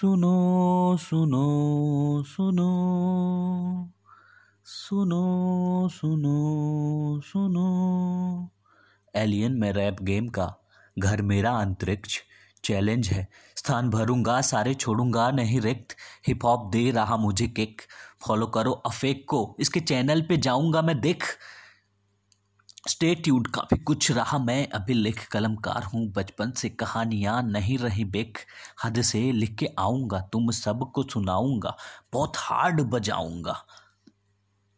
सुनो सुनो सुनो सुनो सुनो सुनो। एलियन, में रैप गेम का घर मेरा अंतरिक्ष चैलेंज है। स्थान भरूँगा, सारे छोड़ूँगा, नहीं रिक्त। हिप हॉप दे रहा मुझे किक फॉलो करो अफेक को। इसके चैनल पे जाऊँगा मैं देख। स्टे ट्यूड काफ़ी कुछ रहा। मैं अभी लिख कलमकार हूँ, बचपन से कहानियाँ नहीं रही, बेक हद से लिख के आऊँगा, तुम सबको सुनाऊँगा, बहुत हार्ड बजाऊँगा।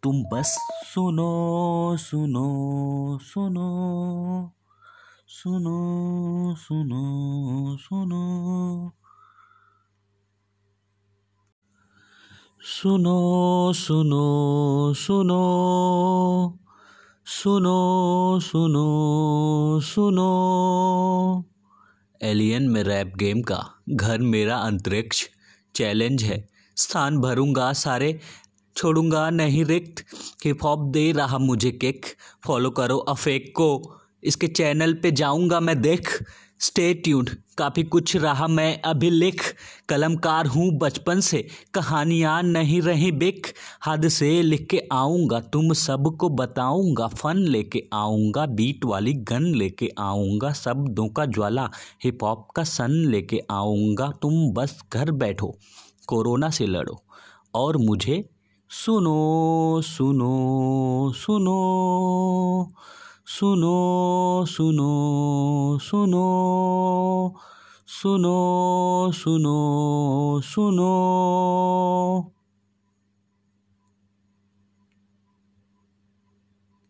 तुम बस सुनो सुनो सुनो सुनो सुनो सुनो सुनो सुनो सुनो। सुनो सुनो सुनो। एलियन में रैप गेम का घर मेरा अंतरिक्ष चैलेंज है। स्थान भरूँगा, सारे छोड़ूँगा नहीं रिक्त। हिप हॉप दे रहा मुझे किक फॉलो करो अफेक को। इसके चैनल पे जाऊँगा मैं देख। स्टे ट्यून्ड काफ़ी कुछ रहा मैं अभी लिख। कलमकार हूँ बचपन से। कहानियाँ नहीं रही बिक। हद से लिख के आऊँगा। तुम सबको बताऊँगा। फन लेके आऊँगा। बीट वाली गन लेके आऊँगा। शब्दों का ज्वाला। हिप हॉप का सन लेके आऊँगा। तुम बस घर बैठो। कोरोना से लड़ो। और मुझे सुनो सुनो सुनो। その、その、その、その、その、その、